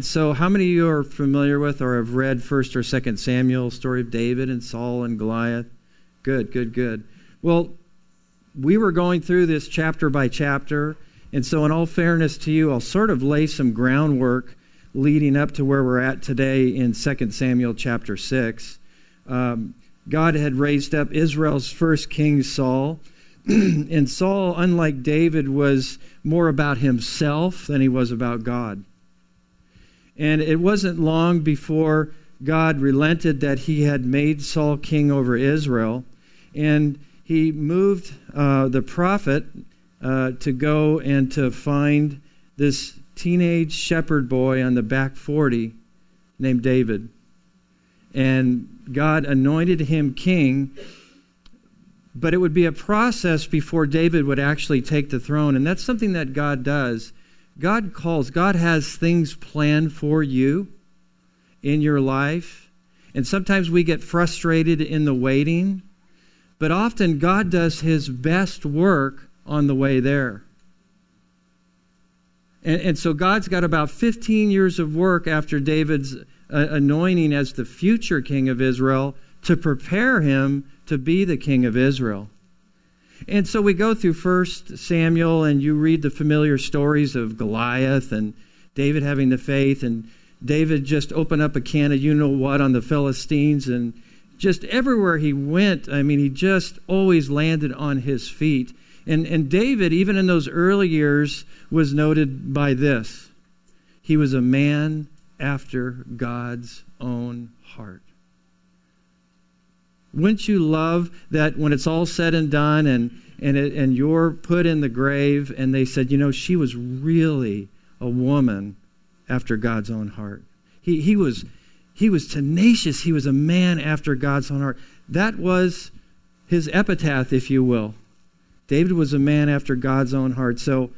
So, how many of you are familiar with or have read 1st or 2nd Samuel, story of David and Saul and Goliath? Good, good, good. Well, we were going through this chapter by chapter, and so, in all fairness to you, I'll sort of lay some groundwork leading up to where we're at today in Second Samuel chapter 6. Um, God had raised up Israel's first king, Saul. and Saul, unlike David, was more about himself than he was about God. And it wasn't long before God relented that he had made Saul king over Israel. And he moved uh, the prophet uh, to go and to find this teenage shepherd boy on the back 40 named David. And God anointed him king, but it would be a process before David would actually take the throne. And that's something that God does. God calls, God has things planned for you in your life. And sometimes we get frustrated in the waiting, but often God does his best work on the way there. And, and so God's got about 15 years of work after David's uh, anointing as the future king of Israel to prepare him to be the king of Israel. And so we go through First Samuel, and you read the familiar stories of Goliath and David having the faith, and David just opened up a can of you know what on the Philistines, and just everywhere he went, I mean, he just always landed on his feet. And, and David, even in those early years, was noted by this he was a man after God's own heart. Wouldn't you love that when it's all said and done and, and, it, and you're put in the grave and they said, you know, she was really a woman after God's own heart? He, he, was, he was tenacious. He was a man after God's own heart. That was his epitaph, if you will. David was a man after God's own heart. So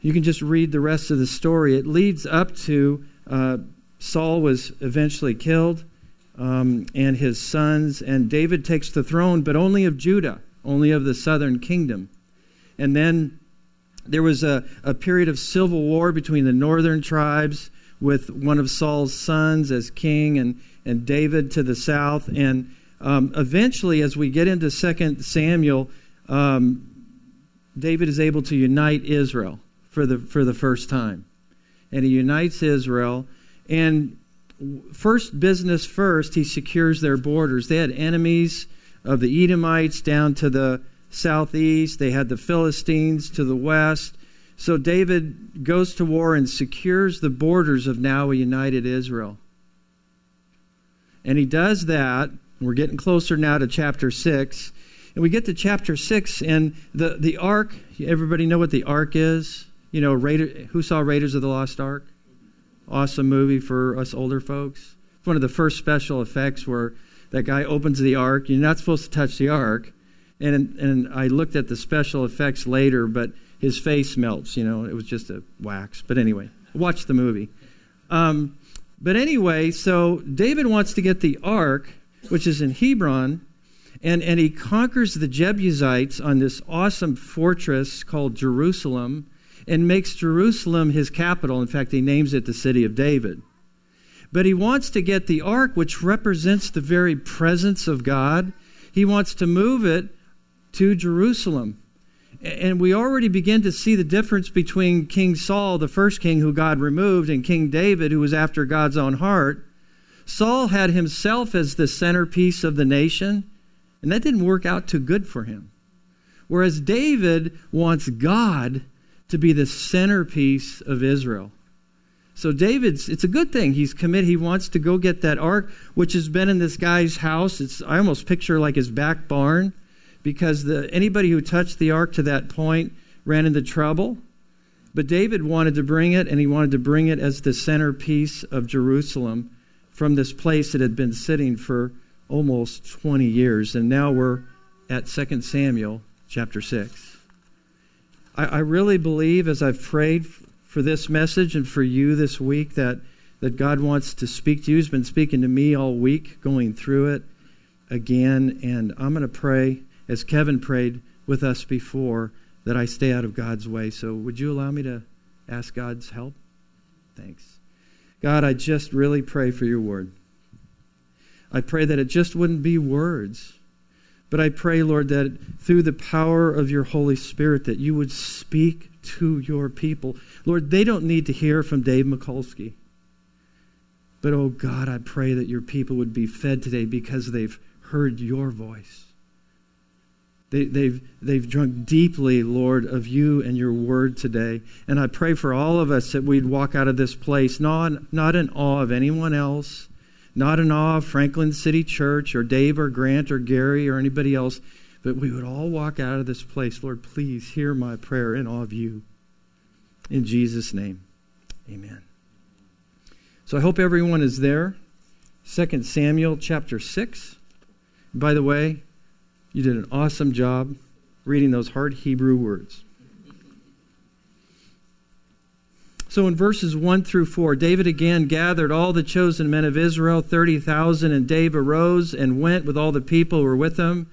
you can just read the rest of the story. It leads up to uh, Saul was eventually killed um, and his sons, and David takes the throne, but only of Judah, only of the southern kingdom. And then there was a, a period of civil war between the northern tribes with one of Saul's sons as king and, and David to the south. And um, eventually, as we get into 2 Samuel, um, David is able to unite Israel for the, for the first time. And he unites Israel. And first business first, he secures their borders. They had enemies of the Edomites down to the southeast, they had the Philistines to the west. So David goes to war and secures the borders of now a united Israel. And he does that. We're getting closer now to chapter 6. And we get to chapter 6, and the, the ark, everybody know what the ark is? You know, Raider, who saw Raiders of the Lost Ark? Awesome movie for us older folks. It's one of the first special effects where that guy opens the ark. You're not supposed to touch the ark. And, and I looked at the special effects later, but his face melts. You know, it was just a wax. But anyway, watch the movie. Um, but anyway, so David wants to get the ark, which is in Hebron, and, and he conquers the Jebusites on this awesome fortress called Jerusalem and makes Jerusalem his capital. In fact, he names it the city of David. But he wants to get the ark, which represents the very presence of God, he wants to move it to Jerusalem. And we already begin to see the difference between King Saul, the first king who God removed, and King David, who was after God's own heart. Saul had himself as the centerpiece of the nation, and that didn't work out too good for him. Whereas David wants God to be the centerpiece of Israel. So David's it's a good thing. He's committed. He wants to go get that ark, which has been in this guy's house. It's I almost picture like his back barn, because the anybody who touched the ark to that point ran into trouble. But David wanted to bring it, and he wanted to bring it as the centerpiece of Jerusalem from this place that had been sitting for almost 20 years. And now we're at 2 Samuel chapter 6. I, I really believe, as I've prayed for this message and for you this week, that, that God wants to speak to you. He's been speaking to me all week, going through it again. And I'm going to pray, as Kevin prayed with us before, that I stay out of God's way. So, would you allow me to ask God's help? Thanks. God, I just really pray for your word. I pray that it just wouldn't be words, but I pray, Lord, that through the power of your Holy Spirit, that you would speak to your people. Lord, they don't need to hear from Dave Mikulski. But oh God, I pray that your people would be fed today because they've heard your voice. They, they've, they've drunk deeply, Lord, of you and your word today. And I pray for all of us that we'd walk out of this place not, not in awe of anyone else, not in awe of Franklin City Church or Dave or Grant or Gary or anybody else, but we would all walk out of this place. Lord, please hear my prayer in awe of you. In Jesus' name, amen. So I hope everyone is there. 2 Samuel chapter 6. By the way, you did an awesome job reading those hard Hebrew words. So in verses 1 through 4, David again gathered all the chosen men of Israel, 30,000, and David arose and went with all the people who were with him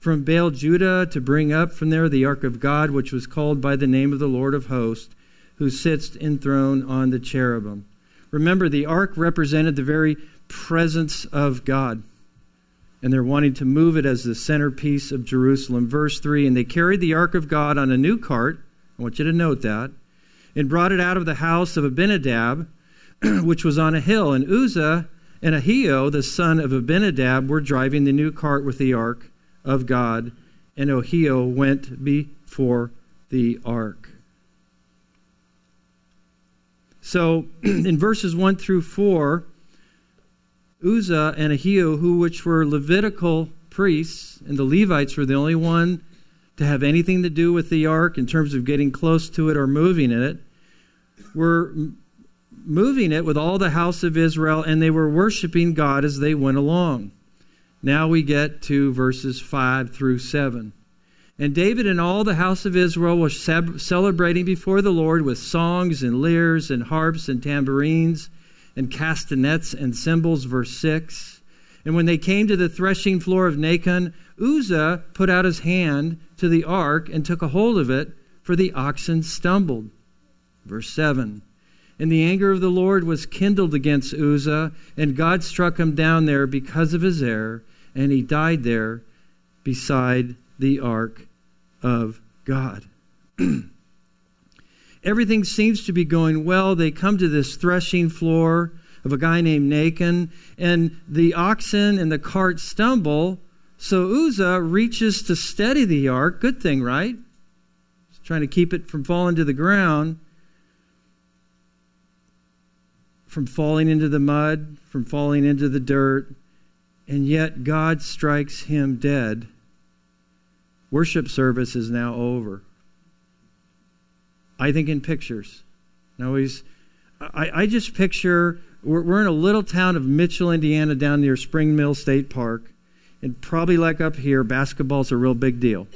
from Baal Judah to bring up from there the ark of God, which was called by the name of the Lord of hosts, who sits enthroned on the cherubim. Remember, the ark represented the very presence of God. And they're wanting to move it as the centerpiece of Jerusalem. Verse 3 And they carried the ark of God on a new cart. I want you to note that and brought it out of the house of Abinadab, which was on a hill. And Uzzah and Ahio, the son of Abinadab, were driving the new cart with the ark of God, and Ahio went before the ark. So in verses 1 through 4, Uzzah and Ahio, who which were Levitical priests, and the Levites were the only one to have anything to do with the ark in terms of getting close to it or moving in it, were moving it with all the house of Israel, and they were worshiping God as they went along. Now we get to verses 5 through 7. And David and all the house of Israel were celebrating before the Lord with songs and lyres and harps and tambourines and castanets and cymbals. Verse 6. And when they came to the threshing floor of Nacon, Uzzah put out his hand to the ark and took a hold of it, for the oxen stumbled. Verse 7 And the anger of the Lord was kindled against Uzzah, and God struck him down there because of his error, and he died there beside the ark of God. Everything seems to be going well. They come to this threshing floor of a guy named Nacon, and the oxen and the cart stumble. So Uzzah reaches to steady the ark. Good thing, right? He's trying to keep it from falling to the ground from falling into the mud, from falling into the dirt, and yet God strikes him dead. Worship service is now over. I think in pictures. Now he's, I, I just picture we're, we're in a little town of Mitchell, Indiana, down near Spring Mill State Park, and probably like up here, basketball's a real big deal.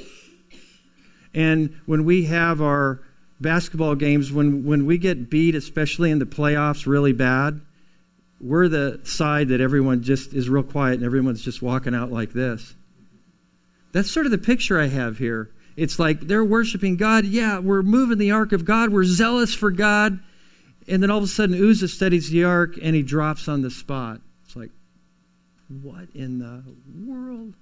And when we have our basketball games, when, when we get beat, especially in the playoffs, really bad, we're the side that everyone just is real quiet and everyone's just walking out like this. That's sort of the picture I have here. It's like they're worshiping God. Yeah, we're moving the ark of God. We're zealous for God. And then all of a sudden, Uzzah studies the ark and he drops on the spot. It's like, what in the world?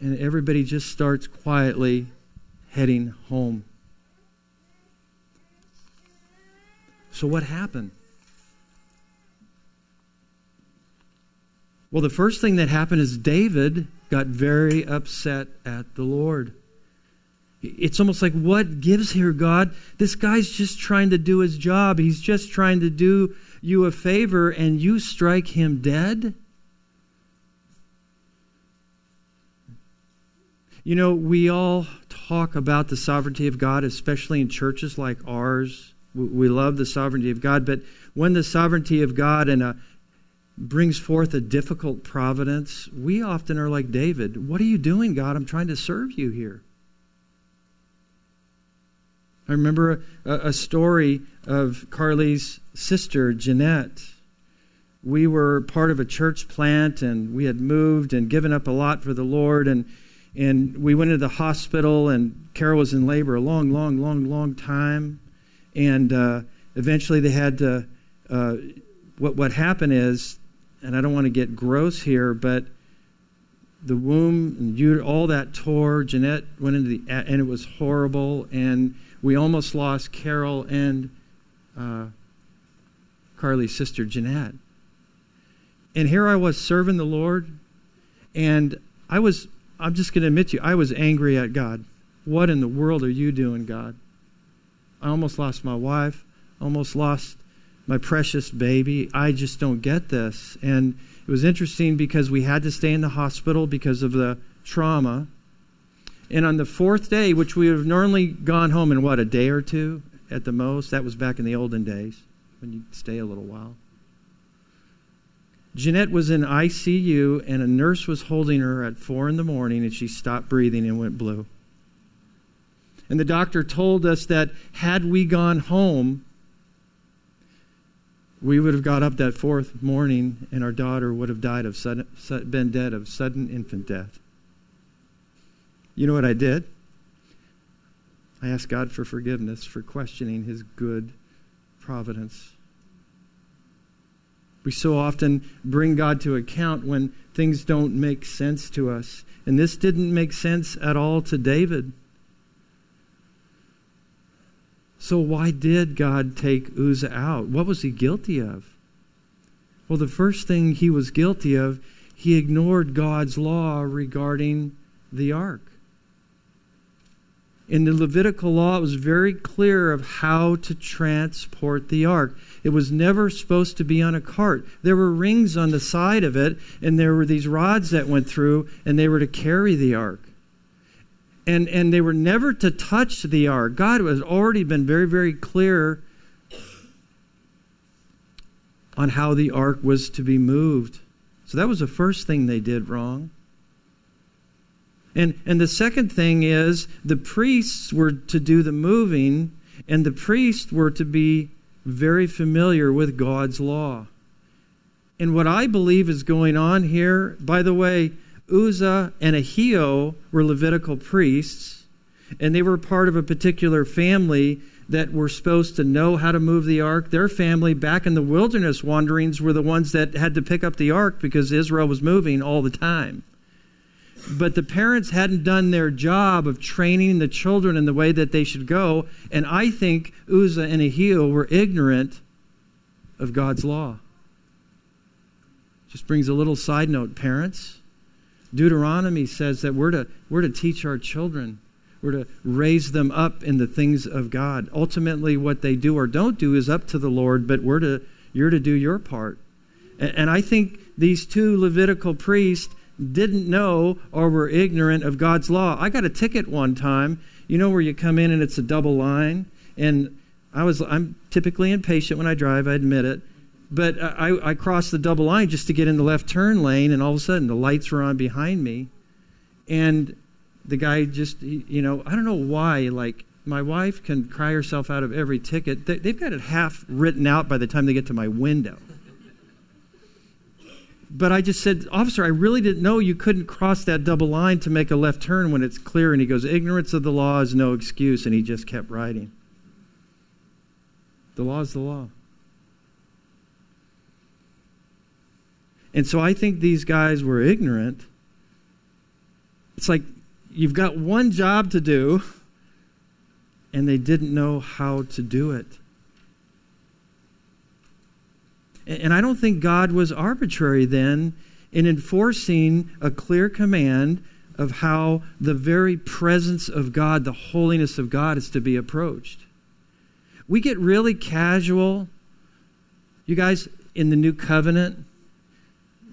And everybody just starts quietly heading home. So, what happened? Well, the first thing that happened is David got very upset at the Lord. It's almost like, what gives here, God? This guy's just trying to do his job. He's just trying to do you a favor, and you strike him dead? You know, we all talk about the sovereignty of God, especially in churches like ours. We love the sovereignty of God, but when the sovereignty of God and a, brings forth a difficult providence, we often are like David. What are you doing, God? I'm trying to serve you here. I remember a, a story of Carly's sister, Jeanette. We were part of a church plant and we had moved and given up a lot for the Lord. And, and we went into the hospital, and Carol was in labor a long, long, long, long time. And uh, eventually they had to. Uh, what what happened is, and I don't want to get gross here, but the womb and all that tore. Jeanette went into the and it was horrible, and we almost lost Carol and uh, Carly's sister Jeanette. And here I was serving the Lord, and I was. I'm just going to admit to you, I was angry at God. What in the world are you doing, God? I almost lost my wife, almost lost my precious baby. I just don't get this. And it was interesting because we had to stay in the hospital because of the trauma. And on the fourth day, which we would have normally gone home in what, a day or two at the most, that was back in the olden days when you'd stay a little while. Jeanette was in ICU, and a nurse was holding her at four in the morning, and she stopped breathing and went blue. And the doctor told us that had we gone home, we would have got up that fourth morning and our daughter would have died of sudden, been dead of sudden infant death. You know what I did? I asked God for forgiveness for questioning his good providence. We so often bring God to account when things don't make sense to us. And this didn't make sense at all to David. So, why did God take Uzzah out? What was he guilty of? Well, the first thing he was guilty of, he ignored God's law regarding the ark. In the Levitical law, it was very clear of how to transport the ark. It was never supposed to be on a cart. There were rings on the side of it, and there were these rods that went through, and they were to carry the ark and, and they were never to touch the ark. God has already been very, very clear on how the ark was to be moved. So that was the first thing they did wrong. And, and the second thing is the priests were to do the moving, and the priests were to be very familiar with God's law. And what I believe is going on here, by the way, Uzzah and Ahio were Levitical priests, and they were part of a particular family that were supposed to know how to move the ark. Their family back in the wilderness wanderings were the ones that had to pick up the ark because Israel was moving all the time. But the parents hadn't done their job of training the children in the way that they should go, and I think Uzzah and Ahio were ignorant of God's law. Just brings a little side note, parents. Deuteronomy says that we're to, we're to teach our children. We're to raise them up in the things of God. Ultimately, what they do or don't do is up to the Lord, but we're to, you're to do your part. And, and I think these two Levitical priests didn't know or were ignorant of God's law. I got a ticket one time, you know, where you come in and it's a double line. And I was, I'm typically impatient when I drive, I admit it. But I, I crossed the double line just to get in the left turn lane, and all of a sudden the lights were on behind me. And the guy just, you know, I don't know why, like, my wife can cry herself out of every ticket. They've got it half written out by the time they get to my window. But I just said, Officer, I really didn't know you couldn't cross that double line to make a left turn when it's clear. And he goes, Ignorance of the law is no excuse. And he just kept riding. The law is the law. And so I think these guys were ignorant. It's like you've got one job to do, and they didn't know how to do it. And I don't think God was arbitrary then in enforcing a clear command of how the very presence of God, the holiness of God, is to be approached. We get really casual. You guys, in the new covenant,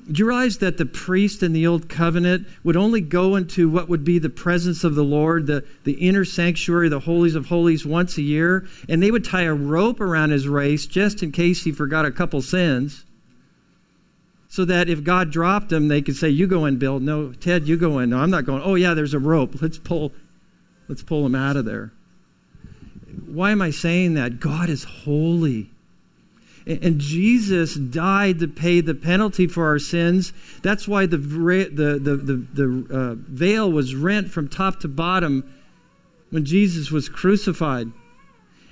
do you realize that the priest in the Old Covenant would only go into what would be the presence of the Lord, the, the inner sanctuary, the holies of holies, once a year? And they would tie a rope around his waist just in case he forgot a couple sins. So that if God dropped him, they could say, You go in, Bill. No, Ted, you go in. No, I'm not going. Oh, yeah, there's a rope. Let's pull, let's pull him out of there. Why am I saying that? God is holy. And Jesus died to pay the penalty for our sins. That's why the, the, the, the, the uh, veil was rent from top to bottom when Jesus was crucified.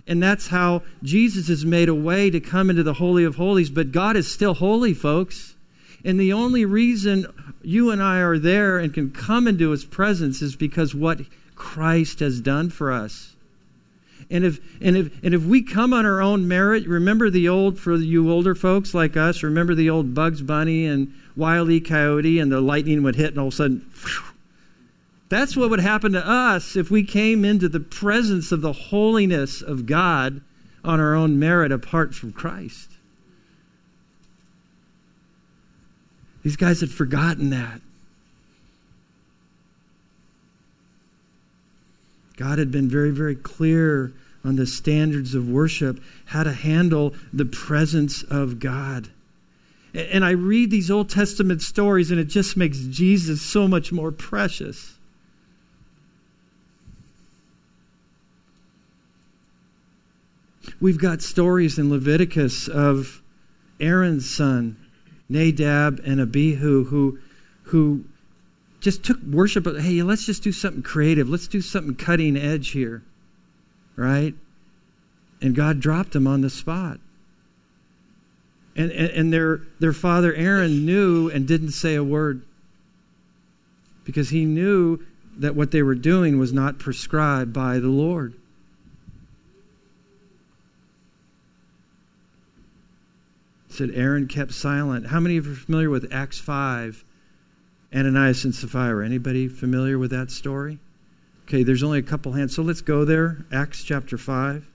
And that's how Jesus has made a way to come into the Holy of Holies. But God is still holy, folks. And the only reason you and I are there and can come into his presence is because what Christ has done for us. And if, and, if, and if we come on our own merit, remember the old, for you older folks like us, remember the old Bugs Bunny and Wile E. Coyote and the lightning would hit and all of a sudden, whew, that's what would happen to us if we came into the presence of the holiness of God on our own merit apart from Christ. These guys had forgotten that. God had been very, very clear on the standards of worship, how to handle the presence of God. And I read these Old Testament stories, and it just makes Jesus so much more precious. We've got stories in Leviticus of Aaron's son, Nadab and Abihu, who, who just took worship. Hey, let's just do something creative. Let's do something cutting edge here. Right? And God dropped them on the spot. And, and, and their, their father Aaron knew and didn't say a word because he knew that what they were doing was not prescribed by the Lord. said Aaron kept silent. How many of you are familiar with Acts 5 Ananias and Sapphira. Anybody familiar with that story? Okay, there's only a couple hands. So let's go there. Acts chapter 5.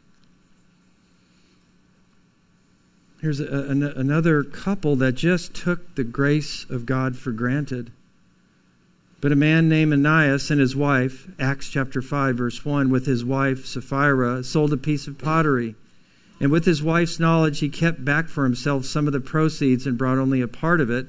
Here's a, a, another couple that just took the grace of God for granted. But a man named Ananias and his wife, Acts chapter 5, verse 1, with his wife Sapphira, sold a piece of pottery. And with his wife's knowledge, he kept back for himself some of the proceeds and brought only a part of it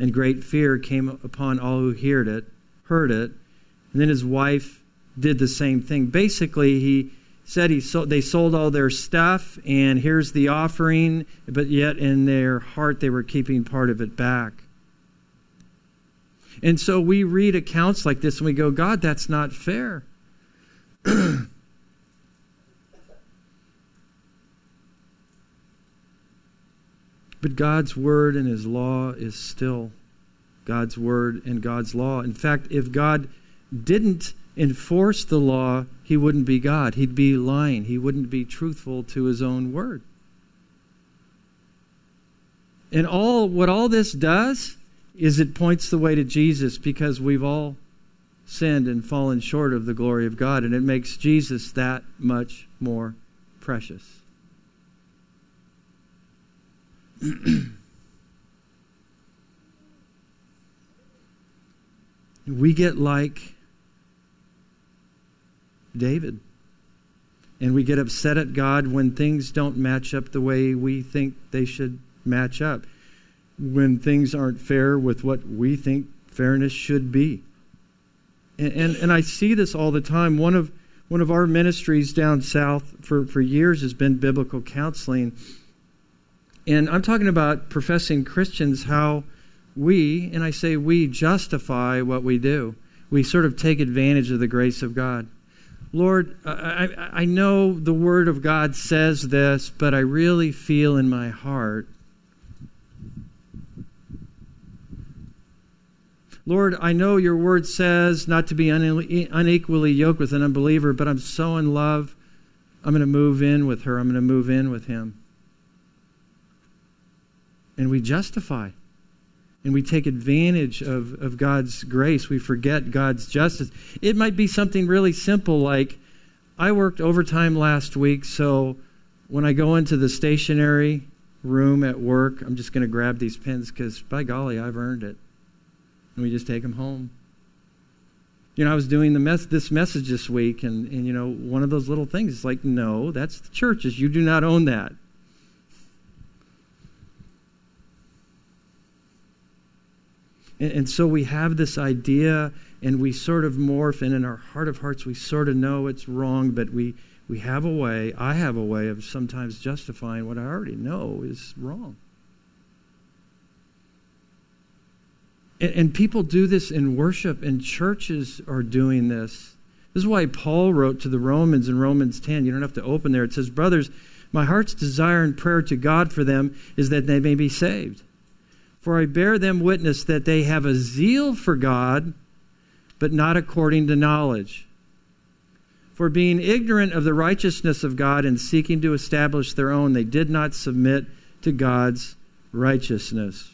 and great fear came upon all who heard it, heard it. And then his wife did the same thing. Basically, he said he sold, they sold all their stuff, and here's the offering, but yet in their heart they were keeping part of it back. And so we read accounts like this and we go, God, that's not fair. But God's word and his law is still God's word and God's law. In fact, if God didn't enforce the law, he wouldn't be God. He'd be lying. He wouldn't be truthful to his own word. And all what all this does is it points the way to Jesus because we've all sinned and fallen short of the glory of God and it makes Jesus that much more precious. we get like David. And we get upset at God when things don't match up the way we think they should match up. When things aren't fair with what we think fairness should be. And, and, and I see this all the time. One of, one of our ministries down south for, for years has been biblical counseling. And I'm talking about professing Christians, how we, and I say we, justify what we do. We sort of take advantage of the grace of God. Lord, I, I know the Word of God says this, but I really feel in my heart. Lord, I know your Word says not to be unequally yoked with an unbeliever, but I'm so in love, I'm going to move in with her, I'm going to move in with him and we justify and we take advantage of, of God's grace. We forget God's justice. It might be something really simple like I worked overtime last week, so when I go into the stationery room at work, I'm just going to grab these pens because by golly, I've earned it. And we just take them home. You know, I was doing the mess, this message this week, and, and, you know, one of those little things is like, no, that's the church's. You do not own that. And, and so we have this idea, and we sort of morph, and in our heart of hearts, we sort of know it's wrong, but we, we have a way, I have a way of sometimes justifying what I already know is wrong. And, and people do this in worship, and churches are doing this. This is why Paul wrote to the Romans in Romans 10. You don't have to open there. It says, Brothers, my heart's desire and prayer to God for them is that they may be saved. For I bear them witness that they have a zeal for God, but not according to knowledge. For being ignorant of the righteousness of God and seeking to establish their own, they did not submit to God's righteousness.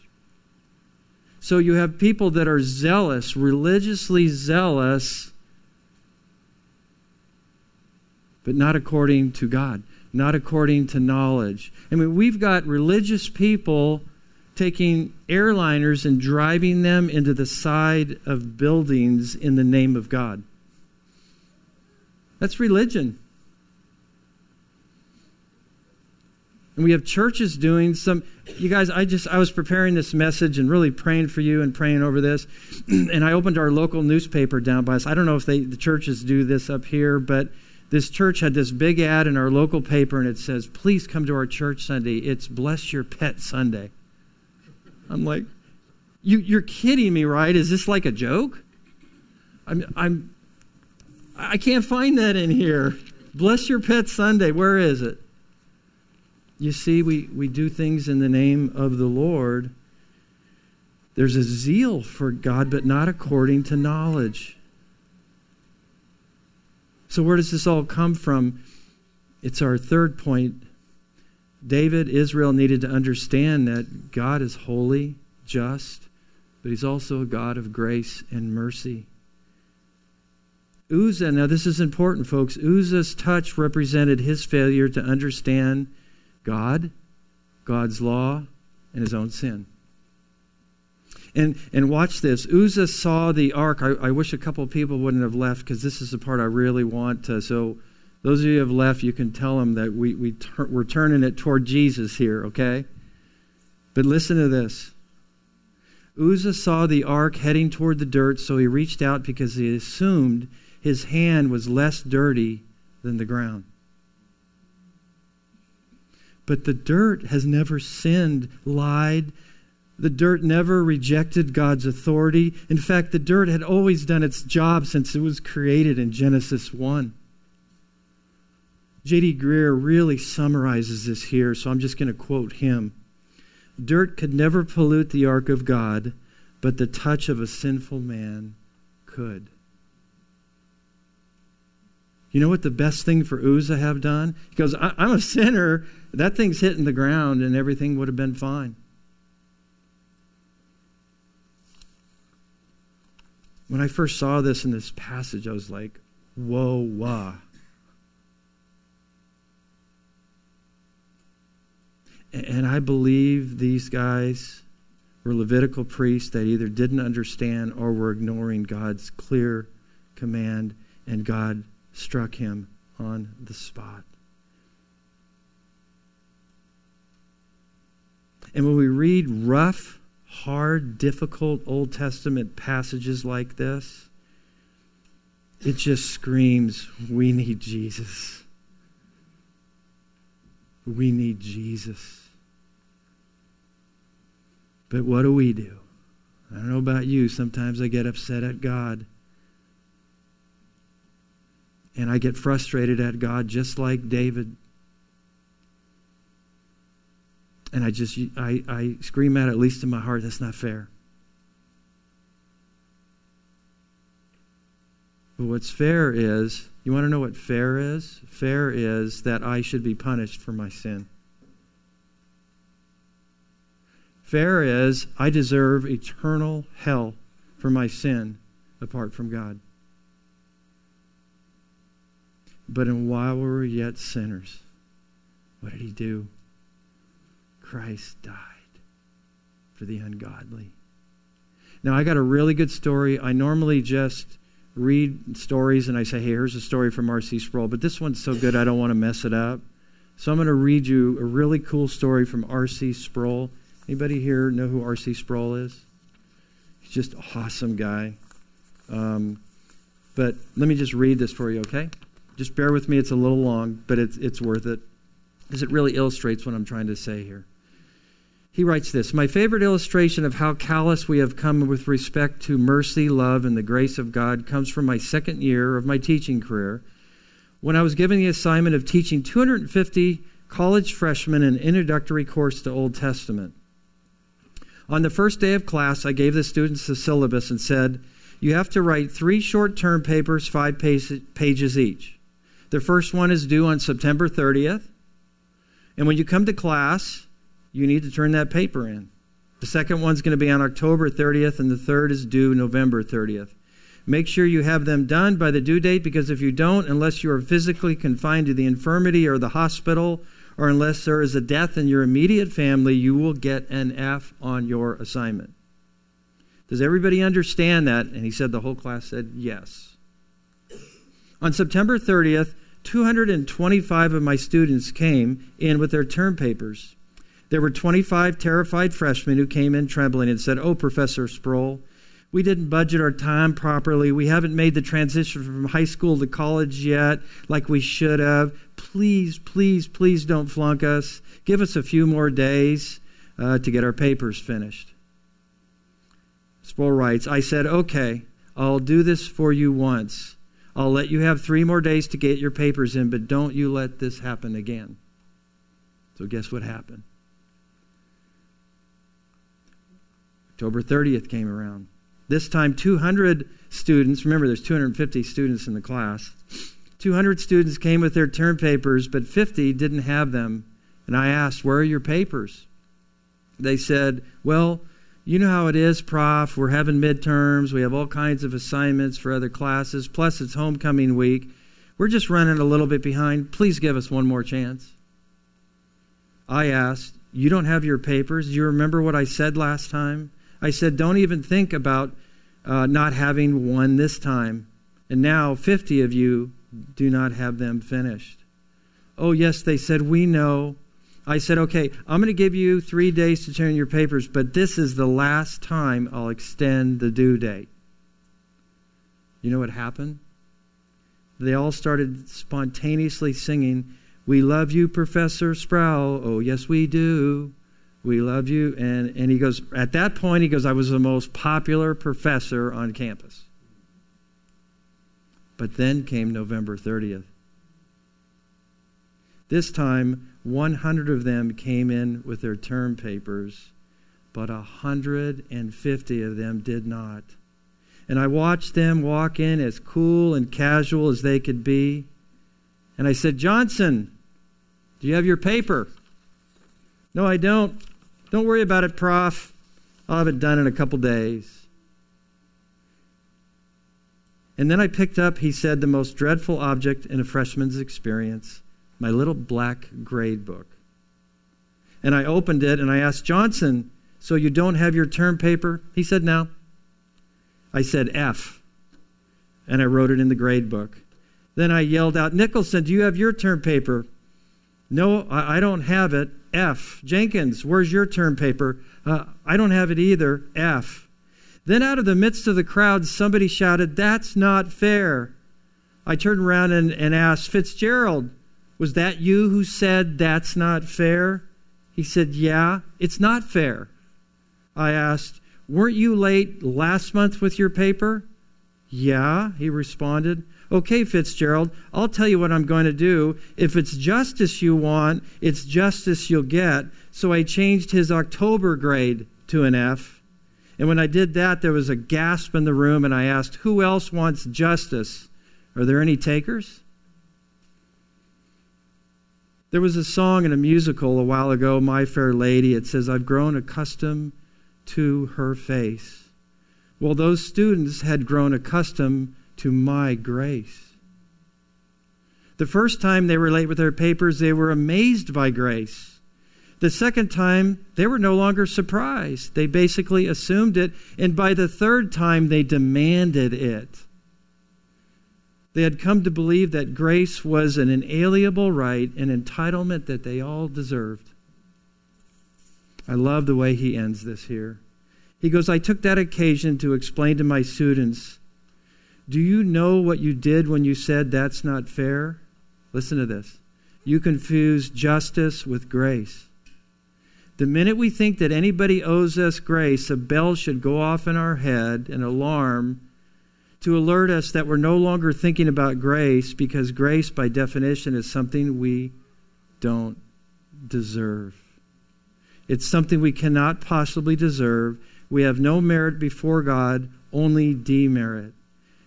So you have people that are zealous, religiously zealous, but not according to God, not according to knowledge. I mean, we've got religious people taking airliners and driving them into the side of buildings in the name of God. That's religion. And we have churches doing some you guys I just I was preparing this message and really praying for you and praying over this and I opened our local newspaper down by us. I don't know if they the churches do this up here, but this church had this big ad in our local paper and it says, "Please come to our church Sunday. It's Bless Your Pet Sunday." I'm like, you, you're kidding me, right? Is this like a joke? I'm, I'm, I can't find that in here. Bless your pet Sunday. Where is it? You see, we, we do things in the name of the Lord. There's a zeal for God, but not according to knowledge. So, where does this all come from? It's our third point David, Israel needed to understand that God is holy, just, but he's also a God of grace and mercy. Uzzah, now this is important, folks. Uzzah's touch represented his failure to understand God, God's law, and his own sin. And, and watch this. Uzzah saw the ark. I, I wish a couple people wouldn't have left because this is the part I really want to. So those of you who have left, you can tell them that we, we tur- we're turning it toward Jesus here, okay? But listen to this. Uzzah saw the ark heading toward the dirt, so he reached out because he assumed his hand was less dirty than the ground. But the dirt has never sinned, lied. The dirt never rejected God's authority. In fact, the dirt had always done its job since it was created in Genesis 1. J.D. Greear really summarizes this here, so I'm just going to quote him. Dirt could never pollute the ark of God, but the touch of a sinful man could. You know what the best thing for Uzzah have done? He goes, I'm a sinner. That thing's hitting the ground and everything would have been fine. When I first saw this in this passage, I was like, whoa, wah. And I believe these guys were Levitical priests that either didn't understand or were ignoring God's clear command, and God struck him on the spot. And when we read rough, hard, difficult Old Testament passages like this, it just screams, we need Jesus. We need Jesus. But what do we do? I don't know about you. Sometimes I get upset at God. And I get frustrated at God just like David. And I just, I, I scream out, at least in my heart, that's not fair. But what's fair is, you want to know what fair is? Fair is that I should be punished for my sin. Fair is, I deserve eternal hell for my sin apart from God. But in while we were yet sinners, what did he do? Christ died for the ungodly. Now, I got a really good story. I normally just read stories and I say, hey, here's a story from R.C. Sproul, but this one's so good I don't want to mess it up. So I'm going to read you a really cool story from R.C. Sproul. Anybody here know who R.C. Sproul is? He's just an awesome guy. Um, but let me just read this for you, okay? Just bear with me. It's a little long, but it's, it's worth it because it really illustrates what I'm trying to say here. He writes this My favorite illustration of how callous we have come with respect to mercy, love, and the grace of God comes from my second year of my teaching career when I was given the assignment of teaching 250 college freshmen an introductory course to Old Testament. On the first day of class, I gave the students the syllabus and said, You have to write three short term papers, five pages each. The first one is due on September 30th. And when you come to class, you need to turn that paper in. The second one's going to be on October 30th, and the third is due November 30th. Make sure you have them done by the due date because if you don't, unless you are physically confined to the infirmity or the hospital, or unless there is a death in your immediate family, you will get an F on your assignment. Does everybody understand that? And he said the whole class said yes. On September 30th, 225 of my students came in with their term papers. There were 25 terrified freshmen who came in trembling and said, Oh, Professor Sproul, we didn't budget our time properly. We haven't made the transition from high school to college yet like we should have. Please, please, please don't flunk us. Give us a few more days uh, to get our papers finished. Sproul writes, I said, Okay, I'll do this for you once. I'll let you have three more days to get your papers in, but don't you let this happen again. So, guess what happened? October 30th came around. This time, 200 students, remember there's 250 students in the class, 200 students came with their term papers, but 50 didn't have them. And I asked, Where are your papers? They said, Well, you know how it is, Prof. We're having midterms. We have all kinds of assignments for other classes. Plus, it's homecoming week. We're just running a little bit behind. Please give us one more chance. I asked, You don't have your papers? Do you remember what I said last time? I said, don't even think about uh, not having one this time. And now 50 of you do not have them finished. Oh, yes, they said, we know. I said, okay, I'm going to give you three days to turn your papers, but this is the last time I'll extend the due date. You know what happened? They all started spontaneously singing, We love you, Professor Sproul. Oh, yes, we do. We love you. And, and he goes, at that point, he goes, I was the most popular professor on campus. But then came November 30th. This time, 100 of them came in with their term papers, but 150 of them did not. And I watched them walk in as cool and casual as they could be. And I said, Johnson, do you have your paper? No, I don't. Don't worry about it, Prof. I'll have it done in a couple days. And then I picked up, he said, the most dreadful object in a freshman's experience my little black grade book. And I opened it and I asked Johnson, So you don't have your term paper? He said, No. I said, F. And I wrote it in the grade book. Then I yelled out, Nicholson, do you have your term paper? No, I, don't have it. F. Jenkins, where's your term paper? Uh, I don't have it either. F. Then out of the midst of the crowd, somebody shouted, That's not fair. I turned around and, and asked, Fitzgerald, was that you who said that's not fair? He said, Yeah, it's not fair. I asked, Weren't you late last month with your paper? Yeah, he responded. Okay, Fitzgerald, I'll tell you what I'm going to do. If it's justice you want, it's justice you'll get. So I changed his October grade to an F. And when I did that, there was a gasp in the room, and I asked, Who else wants justice? Are there any takers? There was a song in a musical a while ago, My Fair Lady. It says, I've grown accustomed to her face. Well, those students had grown accustomed to my grace. The first time they were late with their papers, they were amazed by grace. The second time, they were no longer surprised. They basically assumed it. And by the third time, they demanded it. They had come to believe that grace was an inalienable right, an entitlement that they all deserved. I love the way he ends this here. He goes, I took that occasion to explain to my students Do you know what you did when you said that's not fair? Listen to this. You confuse justice with grace. The minute we think that anybody owes us grace, a bell should go off in our head, an alarm, to alert us that we're no longer thinking about grace because grace, by definition, is something we don't deserve. It's something we cannot possibly deserve. We have no merit before God, only demerit.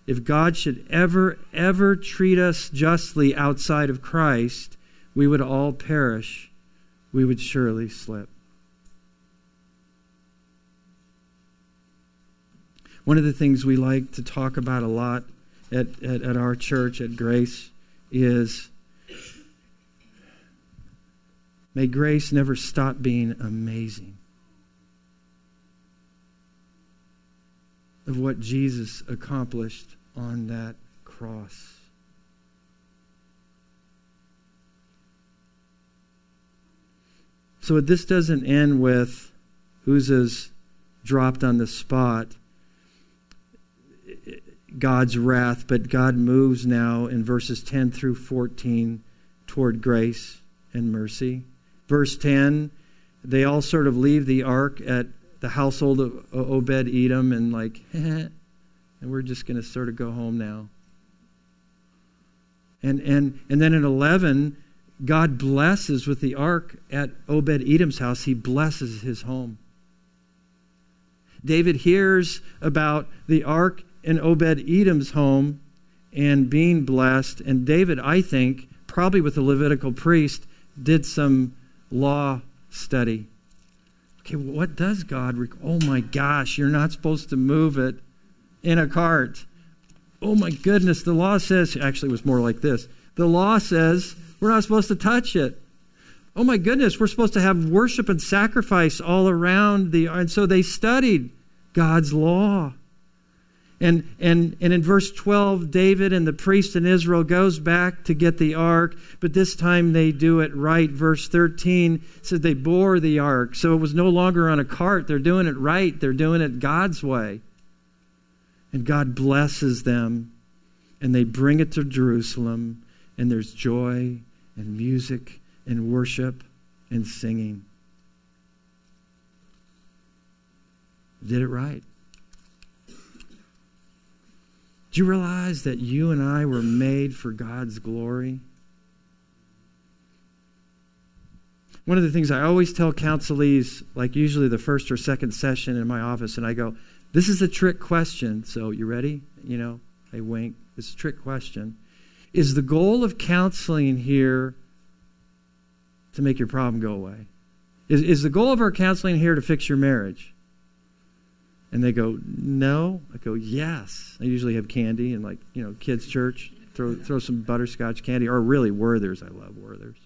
If God should ever, ever treat us justly outside of Christ, we would all perish. We would surely slip. One of the things we like to talk about a lot at, at, at our church, at Grace, is may grace never stop being amazing. Of what Jesus accomplished on that cross. So this doesn't end with Uzzah's dropped on the spot. God's wrath, but God moves now in verses 10 through 14 toward grace and mercy. Verse 10, they all sort of leave the ark at the household of Obed Edom and, like, and we're just going to sort of go home now. And, and, and then in 11, God blesses with the ark at Obed Edom's house, he blesses his home. David hears about the ark in Obed Edom's home and being blessed. And David, I think, probably with the Levitical priest, did some law study. Okay, what does God? Rec- oh my gosh, you're not supposed to move it in a cart. Oh my goodness, the law says, actually, it was more like this. The law says we're not supposed to touch it. Oh my goodness, we're supposed to have worship and sacrifice all around the. And so they studied God's law. And, and, and in verse 12, David and the priest in Israel goes back to get the ark, but this time they do it right. Verse 13 says they bore the ark. So it was no longer on a cart. They're doing it right. They're doing it God's way. And God blesses them, and they bring it to Jerusalem, and there's joy and music and worship and singing. Did it right. Do you realize that you and I were made for God's glory? One of the things I always tell counselees, like usually the first or second session in my office, and I go, This is a trick question. So, you ready? You know, I wink. It's a trick question. Is the goal of counseling here to make your problem go away? Is, is the goal of our counseling here to fix your marriage? And they go, no. I go, yes. I usually have candy and like, you know, kids' church, throw, throw some butterscotch candy, or really Werther's. I love Werther's.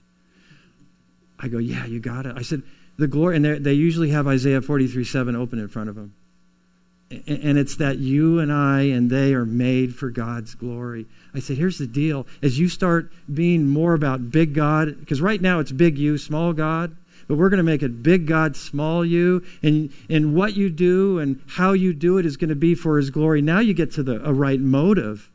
I go, yeah, you got it. I said, the glory, and they usually have Isaiah 43 7 open in front of them. And it's that you and I and they are made for God's glory. I said, here's the deal. As you start being more about big God, because right now it's big you, small God, but we're going to make it big God, small you, and, and what you do and how you do it is going to be for His glory. Now you get to the a right motive.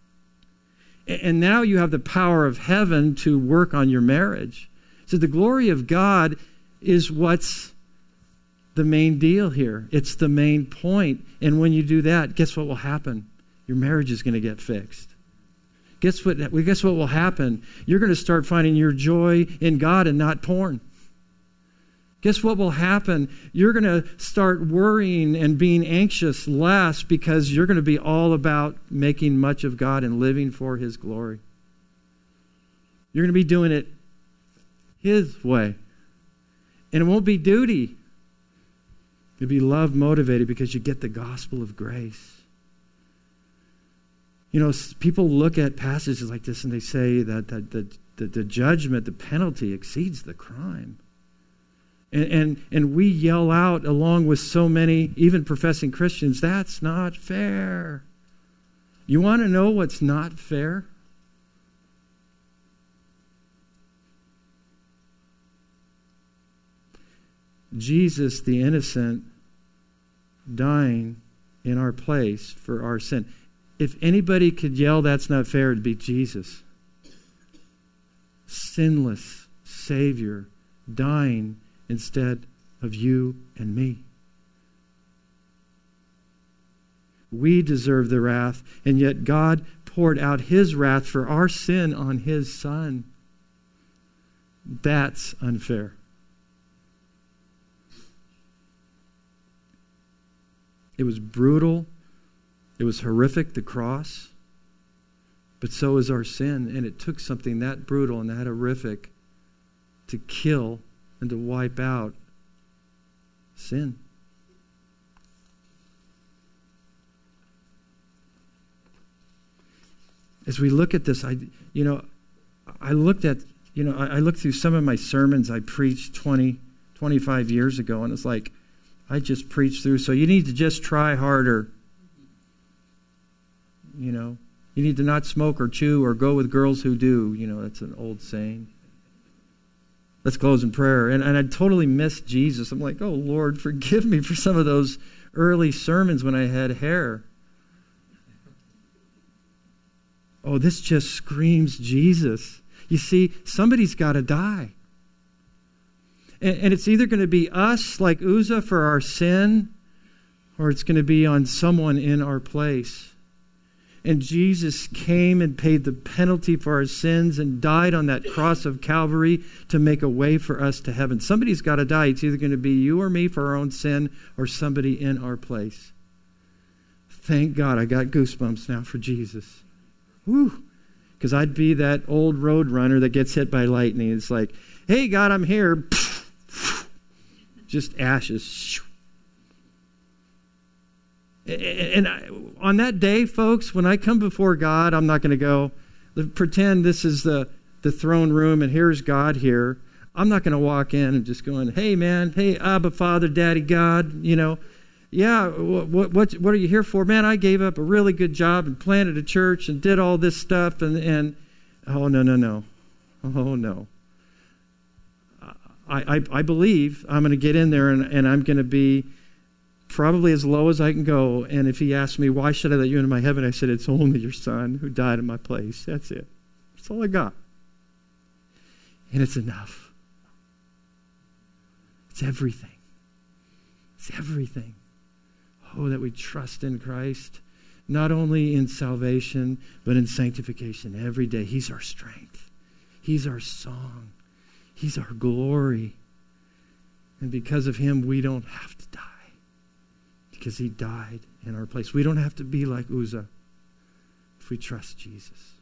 And now you have the power of heaven to work on your marriage. So the glory of God is what's the main deal here. It's the main point. And when you do that, guess what will happen? Your marriage is going to get fixed. Guess what? Guess what will happen? You're going to start finding your joy in God and not porn. Guess what will happen? You're going to start worrying and being anxious less because you're going to be all about making much of God and living for His glory. You're going to be doing it His way. And it won't be duty, it'll be love motivated because you get the gospel of grace. You know, people look at passages like this and they say that, that, that, that the judgment, the penalty exceeds the crime. And, and, and we yell out along with so many, even professing Christians, that's not fair. You want to know what's not fair? Jesus, the innocent, dying in our place for our sin. If anybody could yell, that's not fair, it'd be Jesus. Sinless Savior dying instead of you and me. We deserve the wrath, and yet God poured out his wrath for our sin on his Son. That's unfair. It was brutal. It was horrific, the cross. But so is our sin. And it took something that brutal and that horrific to kill and to wipe out sin. As we look at this, I, you know, I looked at, you know, I, I looked through some of my sermons I preached 20, 25 years ago, and it's like, I just preached through. So you need to just try harder. You know, you need to not smoke or chew or go with girls who do. You know, that's an old saying. Let's close in prayer. And, and I totally missed Jesus. I'm like, oh, Lord, forgive me for some of those early sermons when I had hair. Oh, this just screams Jesus. You see, somebody's got to die. And, and it's either going to be us, like Uzzah, for our sin, or it's going to be on someone in our place. And Jesus came and paid the penalty for our sins and died on that cross of Calvary to make a way for us to heaven. Somebody's got to die. It's either going to be you or me for our own sin or somebody in our place. Thank God I got goosebumps now for Jesus. Whew. Because I'd be that old road runner that gets hit by lightning. It's like, hey, God, I'm here just ashes. And on that day, folks, when I come before God, I'm not going to go pretend this is the, the throne room and here's God here. I'm not going to walk in and just going, hey, man, hey, Abba, Father, Daddy, God, you know, yeah, what, what, what are you here for? Man, I gave up a really good job and planted a church and did all this stuff. And, and oh, no, no, no. Oh, no. I, I, I believe I'm going to get in there and, and I'm going to be probably as low as I can go. And if he asks me, why should I let you into my heaven? I said, it's only your son who died in my place. That's it. That's all I got. And it's enough. It's everything. It's everything. Oh, that we trust in Christ, not only in salvation, but in sanctification every day. He's our strength, He's our song. He's our glory. And because of him, we don't have to die. Because he died in our place. We don't have to be like Uzzah if we trust Jesus.